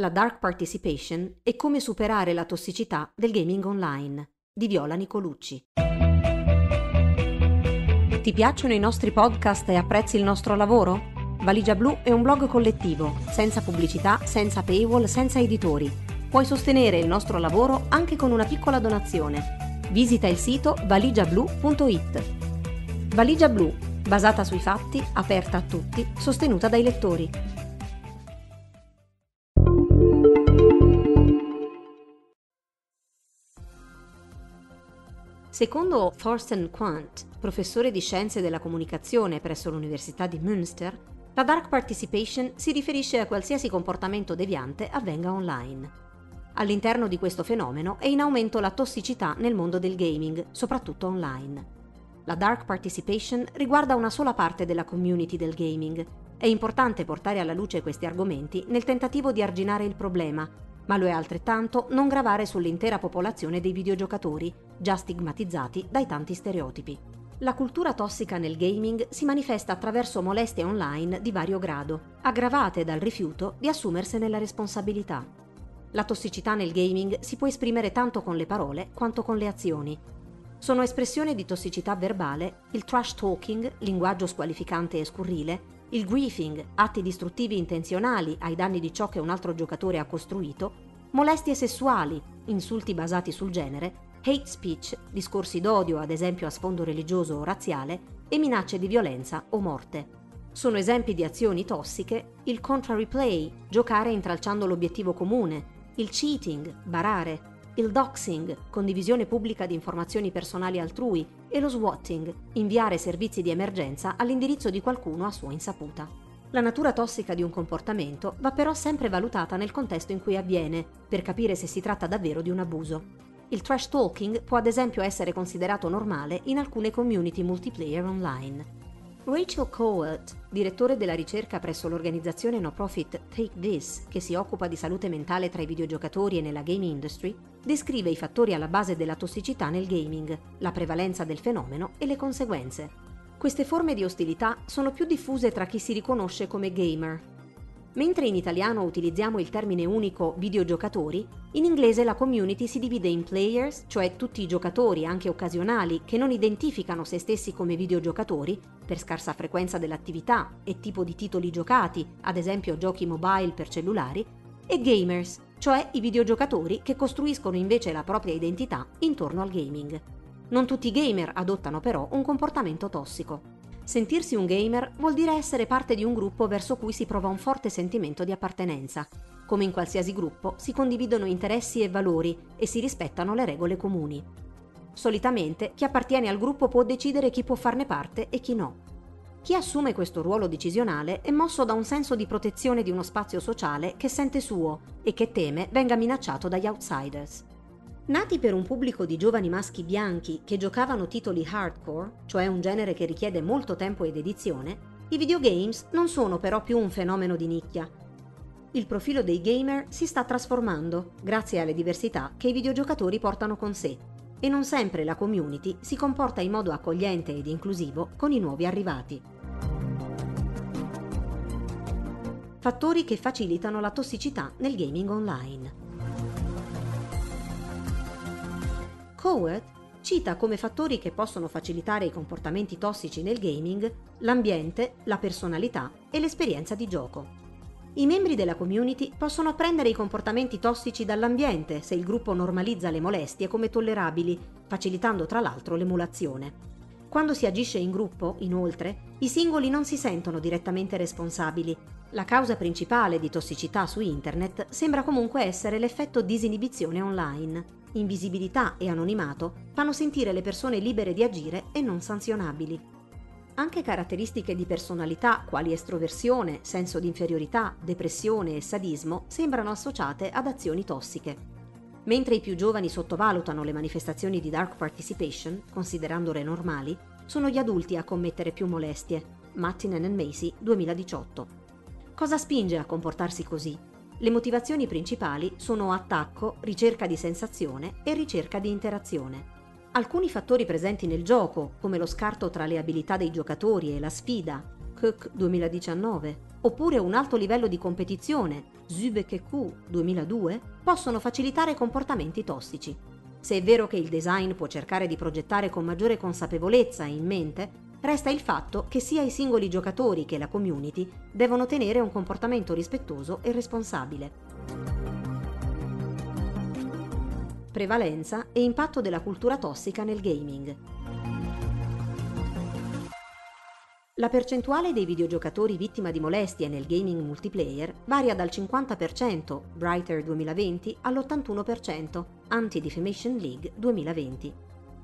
La Dark Participation e come superare la tossicità del gaming online di Viola Nicolucci. Ti piacciono i nostri podcast e apprezzi il nostro lavoro? Valigia Blu è un blog collettivo, senza pubblicità, senza paywall, senza editori. Puoi sostenere il nostro lavoro anche con una piccola donazione. Visita il sito valigiablu.it. Valigia Blu, basata sui fatti, aperta a tutti, sostenuta dai lettori. Secondo Thorsten Quandt, professore di scienze della comunicazione presso l'Università di Münster, la dark participation si riferisce a qualsiasi comportamento deviante avvenga online. All'interno di questo fenomeno è in aumento la tossicità nel mondo del gaming, soprattutto online. La dark participation riguarda una sola parte della community del gaming. È importante portare alla luce questi argomenti nel tentativo di arginare il problema ma lo è altrettanto non gravare sull'intera popolazione dei videogiocatori, già stigmatizzati dai tanti stereotipi. La cultura tossica nel gaming si manifesta attraverso molestie online di vario grado, aggravate dal rifiuto di assumersene la responsabilità. La tossicità nel gaming si può esprimere tanto con le parole quanto con le azioni. Sono espressione di tossicità verbale il trash talking, linguaggio squalificante e scurrile, il griefing, atti distruttivi intenzionali ai danni di ciò che un altro giocatore ha costruito, molestie sessuali, insulti basati sul genere, hate speech, discorsi d'odio ad esempio a sfondo religioso o razziale, e minacce di violenza o morte. Sono esempi di azioni tossiche il contrary play, giocare intralciando l'obiettivo comune, il cheating, barare, il doxing, condivisione pubblica di informazioni personali altrui, e lo swatting, inviare servizi di emergenza all'indirizzo di qualcuno a sua insaputa. La natura tossica di un comportamento va però sempre valutata nel contesto in cui avviene, per capire se si tratta davvero di un abuso. Il trash talking può ad esempio essere considerato normale in alcune community multiplayer online. Rachel Cowart, direttore della ricerca presso l'organizzazione no profit Take This, che si occupa di salute mentale tra i videogiocatori e nella game industry, descrive i fattori alla base della tossicità nel gaming, la prevalenza del fenomeno e le conseguenze. Queste forme di ostilità sono più diffuse tra chi si riconosce come gamer, Mentre in italiano utilizziamo il termine unico videogiocatori, in inglese la community si divide in players, cioè tutti i giocatori, anche occasionali, che non identificano se stessi come videogiocatori, per scarsa frequenza dell'attività e tipo di titoli giocati, ad esempio giochi mobile per cellulari, e gamers, cioè i videogiocatori che costruiscono invece la propria identità intorno al gaming. Non tutti i gamer adottano però un comportamento tossico. Sentirsi un gamer vuol dire essere parte di un gruppo verso cui si prova un forte sentimento di appartenenza. Come in qualsiasi gruppo, si condividono interessi e valori e si rispettano le regole comuni. Solitamente chi appartiene al gruppo può decidere chi può farne parte e chi no. Chi assume questo ruolo decisionale è mosso da un senso di protezione di uno spazio sociale che sente suo e che teme venga minacciato dagli outsiders. Nati per un pubblico di giovani maschi bianchi che giocavano titoli hardcore, cioè un genere che richiede molto tempo ed edizione, i videogames non sono però più un fenomeno di nicchia. Il profilo dei gamer si sta trasformando grazie alle diversità che i videogiocatori portano con sé e non sempre la community si comporta in modo accogliente ed inclusivo con i nuovi arrivati. Fattori che facilitano la tossicità nel gaming online. Coward cita come fattori che possono facilitare i comportamenti tossici nel gaming l'ambiente, la personalità e l'esperienza di gioco. I membri della community possono apprendere i comportamenti tossici dall'ambiente se il gruppo normalizza le molestie come tollerabili, facilitando tra l'altro l'emulazione. Quando si agisce in gruppo, inoltre, i singoli non si sentono direttamente responsabili. La causa principale di tossicità su internet sembra comunque essere l'effetto disinibizione online invisibilità e anonimato fanno sentire le persone libere di agire e non sanzionabili. Anche caratteristiche di personalità quali estroversione, senso di inferiorità, depressione e sadismo sembrano associate ad azioni tossiche. Mentre i più giovani sottovalutano le manifestazioni di dark participation, considerandole normali, sono gli adulti a commettere più molestie. Mattinen and Macy 2018. Cosa spinge a comportarsi così? Le motivazioni principali sono attacco, ricerca di sensazione e ricerca di interazione. Alcuni fattori presenti nel gioco, come lo scarto tra le abilità dei giocatori e la sfida, Cook 2019, oppure un alto livello di competizione, Zübekeku 2002, possono facilitare comportamenti tossici. Se è vero che il design può cercare di progettare con maggiore consapevolezza in mente, resta il fatto che sia i singoli giocatori che la community devono tenere un comportamento rispettoso e responsabile. Prevalenza e impatto della cultura tossica nel gaming. La percentuale dei videogiocatori vittima di molestie nel gaming multiplayer varia dal 50% Brighter 2020 all'81% Anti-Defamation League 2020.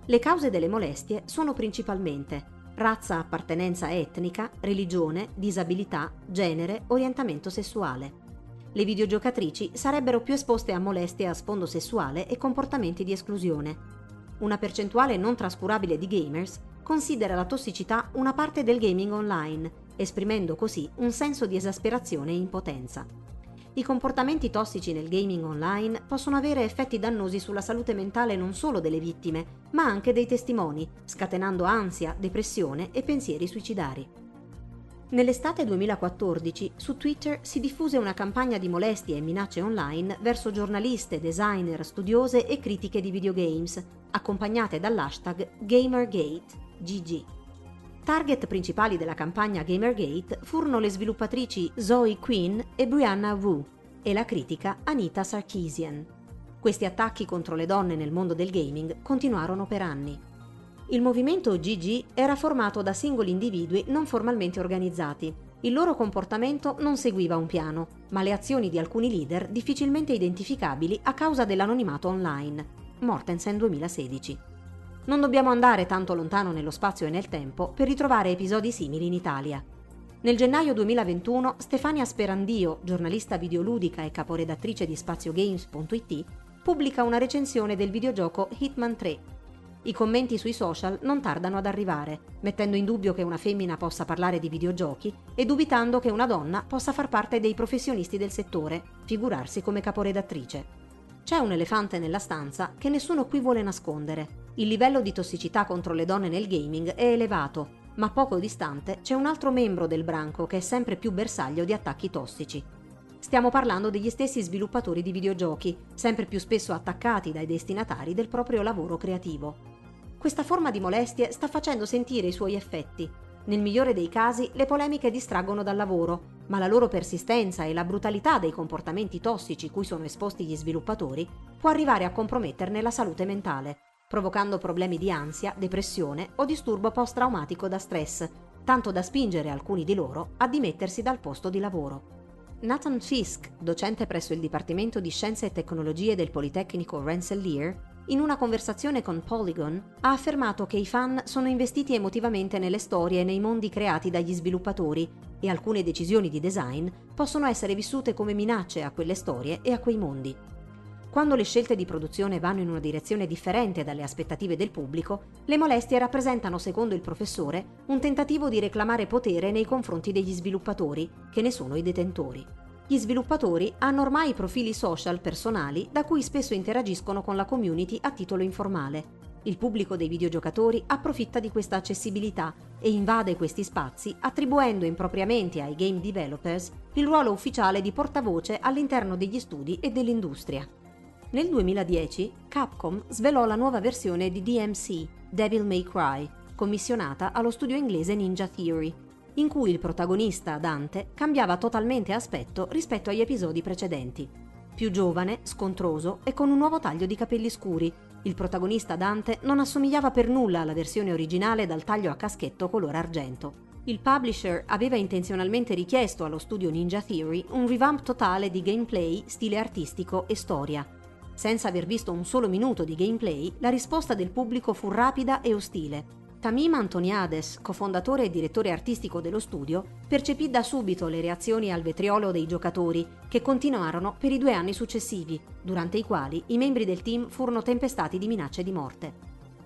Le cause delle molestie sono principalmente razza, appartenenza etnica, religione, disabilità, genere, orientamento sessuale. Le videogiocatrici sarebbero più esposte a molestie a sfondo sessuale e comportamenti di esclusione. Una percentuale non trascurabile di gamers considera la tossicità una parte del gaming online, esprimendo così un senso di esasperazione e impotenza. I comportamenti tossici nel gaming online possono avere effetti dannosi sulla salute mentale non solo delle vittime, ma anche dei testimoni, scatenando ansia, depressione e pensieri suicidari. Nell'estate 2014 su Twitter si diffuse una campagna di molestie e minacce online verso giornaliste, designer, studiose e critiche di videogames, accompagnate dall'hashtag GamerGate. GG. Target principali della campagna Gamergate furono le sviluppatrici Zoe Quinn e Brianna Wu e la critica Anita Sarkeesian. Questi attacchi contro le donne nel mondo del gaming continuarono per anni. Il movimento GG era formato da singoli individui non formalmente organizzati. Il loro comportamento non seguiva un piano, ma le azioni di alcuni leader difficilmente identificabili a causa dell'anonimato online. Mortensen 2016. Non dobbiamo andare tanto lontano nello spazio e nel tempo per ritrovare episodi simili in Italia. Nel gennaio 2021 Stefania Sperandio, giornalista videoludica e caporedattrice di spaziogames.it, pubblica una recensione del videogioco Hitman 3. I commenti sui social non tardano ad arrivare, mettendo in dubbio che una femmina possa parlare di videogiochi e dubitando che una donna possa far parte dei professionisti del settore, figurarsi come caporedattrice. C'è un elefante nella stanza che nessuno qui vuole nascondere. Il livello di tossicità contro le donne nel gaming è elevato, ma poco distante c'è un altro membro del branco che è sempre più bersaglio di attacchi tossici. Stiamo parlando degli stessi sviluppatori di videogiochi, sempre più spesso attaccati dai destinatari del proprio lavoro creativo. Questa forma di molestie sta facendo sentire i suoi effetti nel migliore dei casi le polemiche distraggono dal lavoro, ma la loro persistenza e la brutalità dei comportamenti tossici cui sono esposti gli sviluppatori può arrivare a comprometterne la salute mentale, provocando problemi di ansia, depressione o disturbo post-traumatico da stress, tanto da spingere alcuni di loro a dimettersi dal posto di lavoro. Nathan Fisk, docente presso il Dipartimento di Scienze e Tecnologie del Politecnico Rensselaer, in una conversazione con Polygon, ha affermato che i fan sono investiti emotivamente nelle storie e nei mondi creati dagli sviluppatori e alcune decisioni di design possono essere vissute come minacce a quelle storie e a quei mondi. Quando le scelte di produzione vanno in una direzione differente dalle aspettative del pubblico, le molestie rappresentano, secondo il professore, un tentativo di reclamare potere nei confronti degli sviluppatori, che ne sono i detentori. Gli sviluppatori hanno ormai profili social personali da cui spesso interagiscono con la community a titolo informale. Il pubblico dei videogiocatori approfitta di questa accessibilità e invade questi spazi attribuendo impropriamente ai game developers il ruolo ufficiale di portavoce all'interno degli studi e dell'industria. Nel 2010 Capcom svelò la nuova versione di DMC, Devil May Cry, commissionata allo studio inglese Ninja Theory, in cui il protagonista, Dante, cambiava totalmente aspetto rispetto agli episodi precedenti. Più giovane, scontroso e con un nuovo taglio di capelli scuri, il protagonista Dante non assomigliava per nulla alla versione originale dal taglio a caschetto color argento. Il publisher aveva intenzionalmente richiesto allo studio Ninja Theory un revamp totale di gameplay, stile artistico e storia. Senza aver visto un solo minuto di gameplay, la risposta del pubblico fu rapida e ostile. Tamim Antoniades, cofondatore e direttore artistico dello studio, percepì da subito le reazioni al vetriolo dei giocatori, che continuarono per i due anni successivi, durante i quali i membri del team furono tempestati di minacce di morte.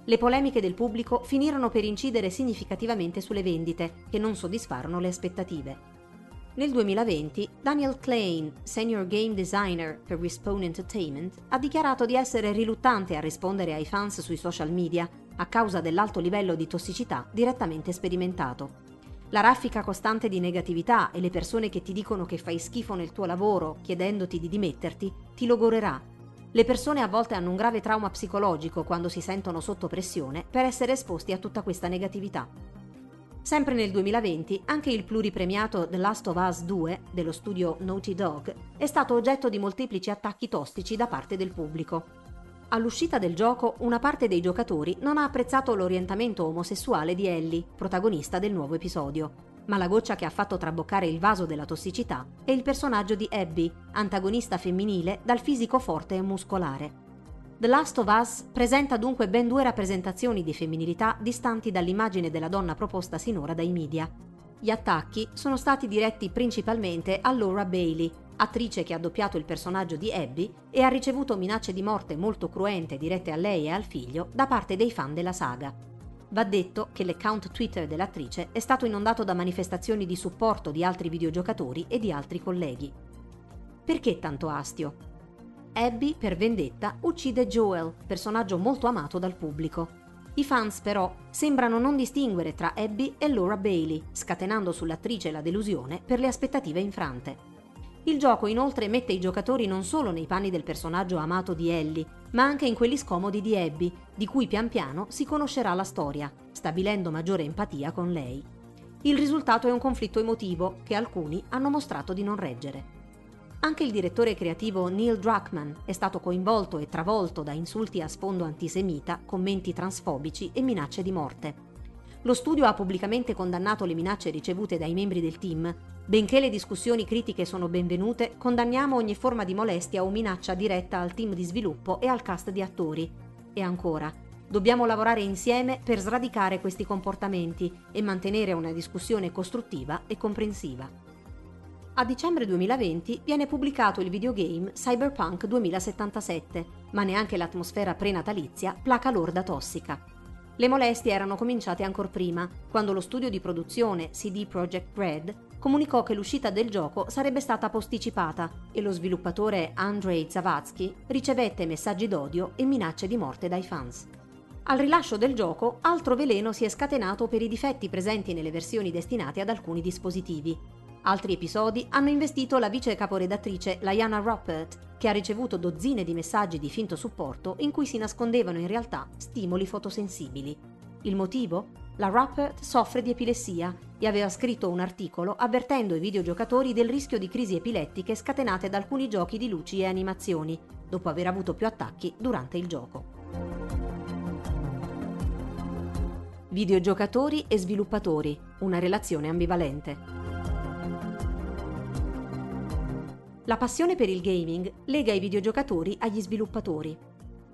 Le polemiche del pubblico finirono per incidere significativamente sulle vendite, che non soddisfarono le aspettative. Nel 2020, Daniel Klein, senior game designer per Respawn Entertainment, ha dichiarato di essere riluttante a rispondere ai fans sui social media a causa dell'alto livello di tossicità direttamente sperimentato. La raffica costante di negatività e le persone che ti dicono che fai schifo nel tuo lavoro chiedendoti di dimetterti ti logorerà. Le persone a volte hanno un grave trauma psicologico quando si sentono sotto pressione per essere esposti a tutta questa negatività. Sempre nel 2020 anche il pluripremiato The Last of Us 2 dello studio Naughty Dog è stato oggetto di molteplici attacchi tossici da parte del pubblico. All'uscita del gioco, una parte dei giocatori non ha apprezzato l'orientamento omosessuale di Ellie, protagonista del nuovo episodio. Ma la goccia che ha fatto traboccare il vaso della tossicità è il personaggio di Abby, antagonista femminile dal fisico forte e muscolare. The Last of Us presenta dunque ben due rappresentazioni di femminilità distanti dall'immagine della donna proposta sinora dai media. Gli attacchi sono stati diretti principalmente a Laura Bailey, attrice che ha doppiato il personaggio di Abby e ha ricevuto minacce di morte molto cruente dirette a lei e al figlio da parte dei fan della saga. Va detto che l'account Twitter dell'attrice è stato inondato da manifestazioni di supporto di altri videogiocatori e di altri colleghi. Perché tanto astio? Abby, per vendetta, uccide Joel, personaggio molto amato dal pubblico. I fans però sembrano non distinguere tra Abby e Laura Bailey, scatenando sull'attrice la delusione per le aspettative infrante. Il gioco inoltre mette i giocatori non solo nei panni del personaggio amato di Ellie, ma anche in quelli scomodi di Abby, di cui pian piano si conoscerà la storia, stabilendo maggiore empatia con lei. Il risultato è un conflitto emotivo che alcuni hanno mostrato di non reggere. Anche il direttore creativo Neil Druckmann è stato coinvolto e travolto da insulti a sfondo antisemita, commenti transfobici e minacce di morte. Lo studio ha pubblicamente condannato le minacce ricevute dai membri del team. Benché le discussioni critiche sono benvenute, condanniamo ogni forma di molestia o minaccia diretta al team di sviluppo e al cast di attori. E ancora, dobbiamo lavorare insieme per sradicare questi comportamenti e mantenere una discussione costruttiva e comprensiva. A dicembre 2020 viene pubblicato il videogame Cyberpunk 2077, ma neanche l'atmosfera prenatalizia placa l'orda tossica. Le molestie erano cominciate ancora prima, quando lo studio di produzione CD Projekt Red comunicò che l'uscita del gioco sarebbe stata posticipata e lo sviluppatore Andrei Zavatsky ricevette messaggi d'odio e minacce di morte dai fans. Al rilascio del gioco, altro veleno si è scatenato per i difetti presenti nelle versioni destinate ad alcuni dispositivi, Altri episodi hanno investito la vice caporedattrice Liana Ruppert, che ha ricevuto dozzine di messaggi di finto supporto in cui si nascondevano in realtà stimoli fotosensibili. Il motivo? La Ruppert soffre di epilessia e aveva scritto un articolo avvertendo i videogiocatori del rischio di crisi epilettiche scatenate da alcuni giochi di luci e animazioni, dopo aver avuto più attacchi durante il gioco. Videogiocatori e sviluppatori, una relazione ambivalente. La passione per il gaming lega i videogiocatori agli sviluppatori.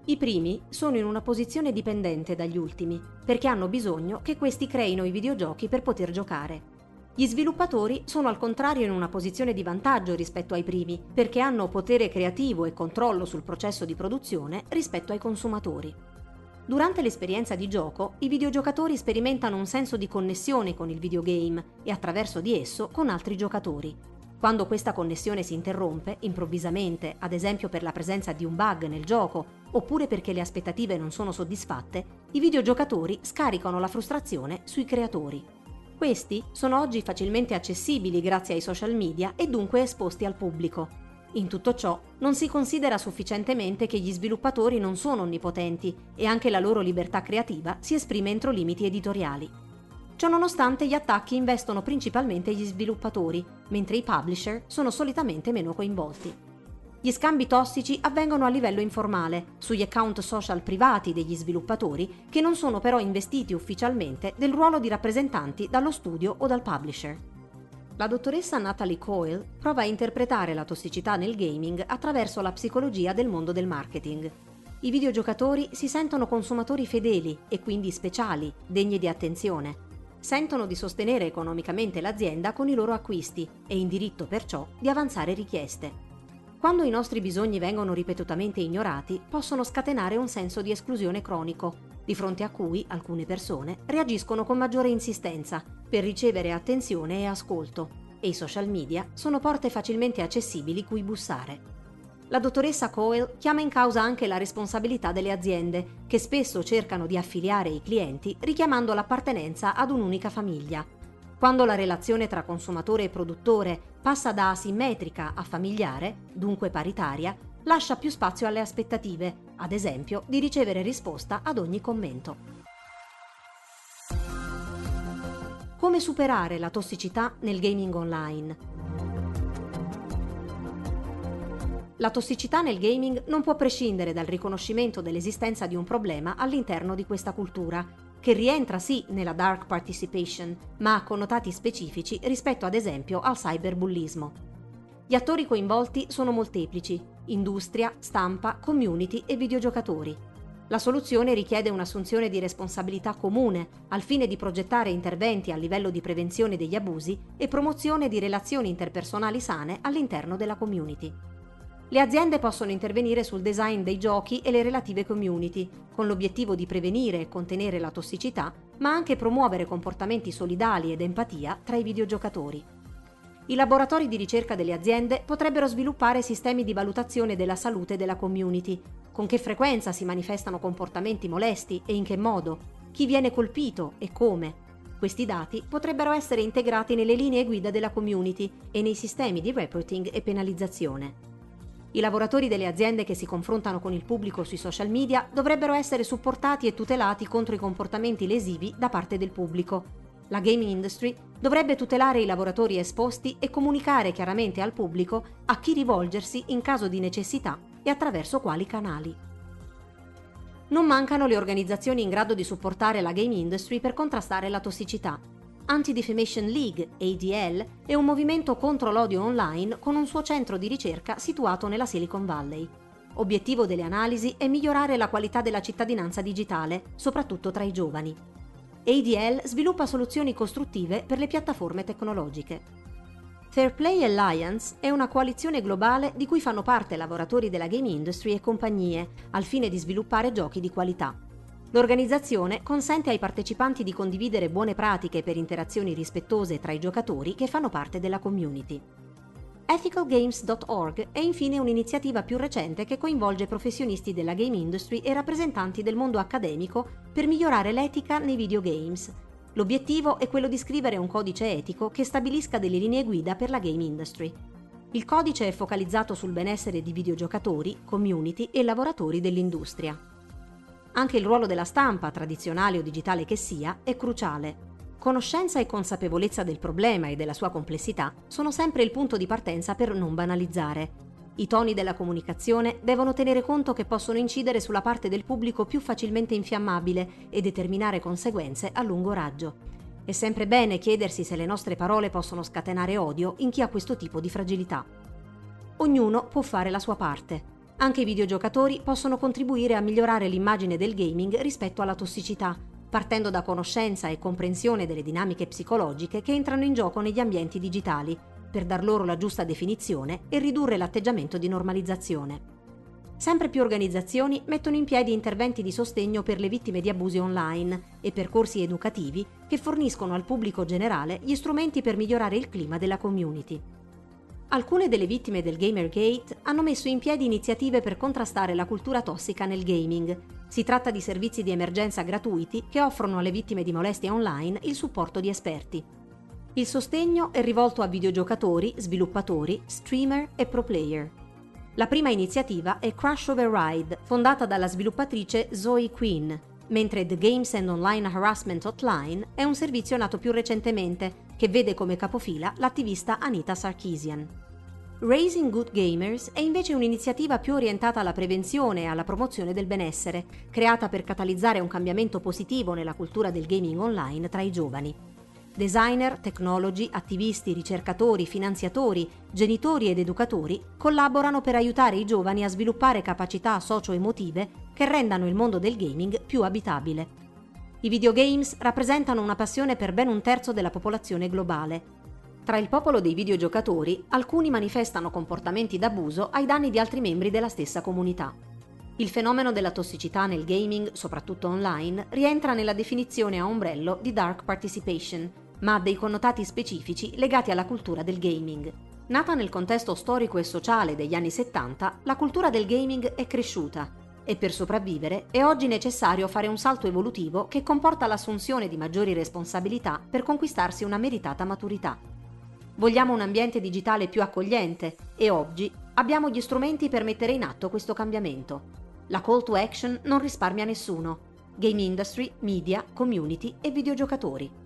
I primi sono in una posizione dipendente dagli ultimi, perché hanno bisogno che questi creino i videogiochi per poter giocare. Gli sviluppatori sono al contrario in una posizione di vantaggio rispetto ai primi, perché hanno potere creativo e controllo sul processo di produzione rispetto ai consumatori. Durante l'esperienza di gioco, i videogiocatori sperimentano un senso di connessione con il videogame e attraverso di esso con altri giocatori, quando questa connessione si interrompe, improvvisamente, ad esempio per la presenza di un bug nel gioco, oppure perché le aspettative non sono soddisfatte, i videogiocatori scaricano la frustrazione sui creatori. Questi sono oggi facilmente accessibili grazie ai social media e dunque esposti al pubblico. In tutto ciò non si considera sufficientemente che gli sviluppatori non sono onnipotenti e anche la loro libertà creativa si esprime entro limiti editoriali. Ciononostante gli attacchi investono principalmente gli sviluppatori, mentre i publisher sono solitamente meno coinvolti. Gli scambi tossici avvengono a livello informale, sugli account social privati degli sviluppatori, che non sono però investiti ufficialmente del ruolo di rappresentanti dallo studio o dal publisher. La dottoressa Natalie Coyle prova a interpretare la tossicità nel gaming attraverso la psicologia del mondo del marketing. I videogiocatori si sentono consumatori fedeli e quindi speciali, degni di attenzione, sentono di sostenere economicamente l'azienda con i loro acquisti e in diritto perciò di avanzare richieste. Quando i nostri bisogni vengono ripetutamente ignorati, possono scatenare un senso di esclusione cronico, di fronte a cui alcune persone reagiscono con maggiore insistenza per ricevere attenzione e ascolto, e i social media sono porte facilmente accessibili cui bussare. La dottoressa Coyle chiama in causa anche la responsabilità delle aziende, che spesso cercano di affiliare i clienti richiamando l'appartenenza ad un'unica famiglia. Quando la relazione tra consumatore e produttore passa da asimmetrica a familiare, dunque paritaria, lascia più spazio alle aspettative, ad esempio di ricevere risposta ad ogni commento. Come superare la tossicità nel gaming online? La tossicità nel gaming non può prescindere dal riconoscimento dell'esistenza di un problema all'interno di questa cultura, che rientra sì nella dark participation, ma ha connotati specifici rispetto ad esempio al cyberbullismo. Gli attori coinvolti sono molteplici, industria, stampa, community e videogiocatori. La soluzione richiede un'assunzione di responsabilità comune al fine di progettare interventi a livello di prevenzione degli abusi e promozione di relazioni interpersonali sane all'interno della community. Le aziende possono intervenire sul design dei giochi e le relative community, con l'obiettivo di prevenire e contenere la tossicità, ma anche promuovere comportamenti solidali ed empatia tra i videogiocatori. I laboratori di ricerca delle aziende potrebbero sviluppare sistemi di valutazione della salute della community, con che frequenza si manifestano comportamenti molesti e in che modo, chi viene colpito e come. Questi dati potrebbero essere integrati nelle linee guida della community e nei sistemi di reporting e penalizzazione. I lavoratori delle aziende che si confrontano con il pubblico sui social media dovrebbero essere supportati e tutelati contro i comportamenti lesivi da parte del pubblico. La gaming industry dovrebbe tutelare i lavoratori esposti e comunicare chiaramente al pubblico a chi rivolgersi in caso di necessità e attraverso quali canali. Non mancano le organizzazioni in grado di supportare la game industry per contrastare la tossicità. Anti-Defamation League, ADL, è un movimento contro l'odio online con un suo centro di ricerca situato nella Silicon Valley. Obiettivo delle analisi è migliorare la qualità della cittadinanza digitale, soprattutto tra i giovani. ADL sviluppa soluzioni costruttive per le piattaforme tecnologiche. Fair Play Alliance è una coalizione globale di cui fanno parte lavoratori della game industry e compagnie, al fine di sviluppare giochi di qualità. L'organizzazione consente ai partecipanti di condividere buone pratiche per interazioni rispettose tra i giocatori che fanno parte della community. Ethicalgames.org è infine un'iniziativa più recente che coinvolge professionisti della game industry e rappresentanti del mondo accademico per migliorare l'etica nei videogames. L'obiettivo è quello di scrivere un codice etico che stabilisca delle linee guida per la game industry. Il codice è focalizzato sul benessere di videogiocatori, community e lavoratori dell'industria. Anche il ruolo della stampa, tradizionale o digitale che sia, è cruciale. Conoscenza e consapevolezza del problema e della sua complessità sono sempre il punto di partenza per non banalizzare. I toni della comunicazione devono tenere conto che possono incidere sulla parte del pubblico più facilmente infiammabile e determinare conseguenze a lungo raggio. È sempre bene chiedersi se le nostre parole possono scatenare odio in chi ha questo tipo di fragilità. Ognuno può fare la sua parte. Anche i videogiocatori possono contribuire a migliorare l'immagine del gaming rispetto alla tossicità, partendo da conoscenza e comprensione delle dinamiche psicologiche che entrano in gioco negli ambienti digitali, per dar loro la giusta definizione e ridurre l'atteggiamento di normalizzazione. Sempre più organizzazioni mettono in piedi interventi di sostegno per le vittime di abusi online e percorsi educativi che forniscono al pubblico generale gli strumenti per migliorare il clima della community. Alcune delle vittime del Gamergate hanno messo in piedi iniziative per contrastare la cultura tossica nel gaming. Si tratta di servizi di emergenza gratuiti che offrono alle vittime di molestie online il supporto di esperti. Il sostegno è rivolto a videogiocatori, sviluppatori, streamer e pro player. La prima iniziativa è Crash Override, fondata dalla sviluppatrice Zoe Quinn, mentre The Games and Online Harassment Hotline è un servizio nato più recentemente che vede come capofila l'attivista Anita Sarkeesian. Raising Good Gamers è invece un'iniziativa più orientata alla prevenzione e alla promozione del benessere, creata per catalizzare un cambiamento positivo nella cultura del gaming online tra i giovani. Designer, tecnologi, attivisti, ricercatori, finanziatori, genitori ed educatori collaborano per aiutare i giovani a sviluppare capacità socio-emotive che rendano il mondo del gaming più abitabile. I videogames rappresentano una passione per ben un terzo della popolazione globale. Tra il popolo dei videogiocatori, alcuni manifestano comportamenti d'abuso ai danni di altri membri della stessa comunità. Il fenomeno della tossicità nel gaming, soprattutto online, rientra nella definizione a ombrello di dark participation, ma ha dei connotati specifici legati alla cultura del gaming. Nata nel contesto storico e sociale degli anni 70, la cultura del gaming è cresciuta e per sopravvivere è oggi necessario fare un salto evolutivo che comporta l'assunzione di maggiori responsabilità per conquistarsi una meritata maturità. Vogliamo un ambiente digitale più accogliente e oggi abbiamo gli strumenti per mettere in atto questo cambiamento. La call to action non risparmia nessuno. Game industry, media, community e videogiocatori.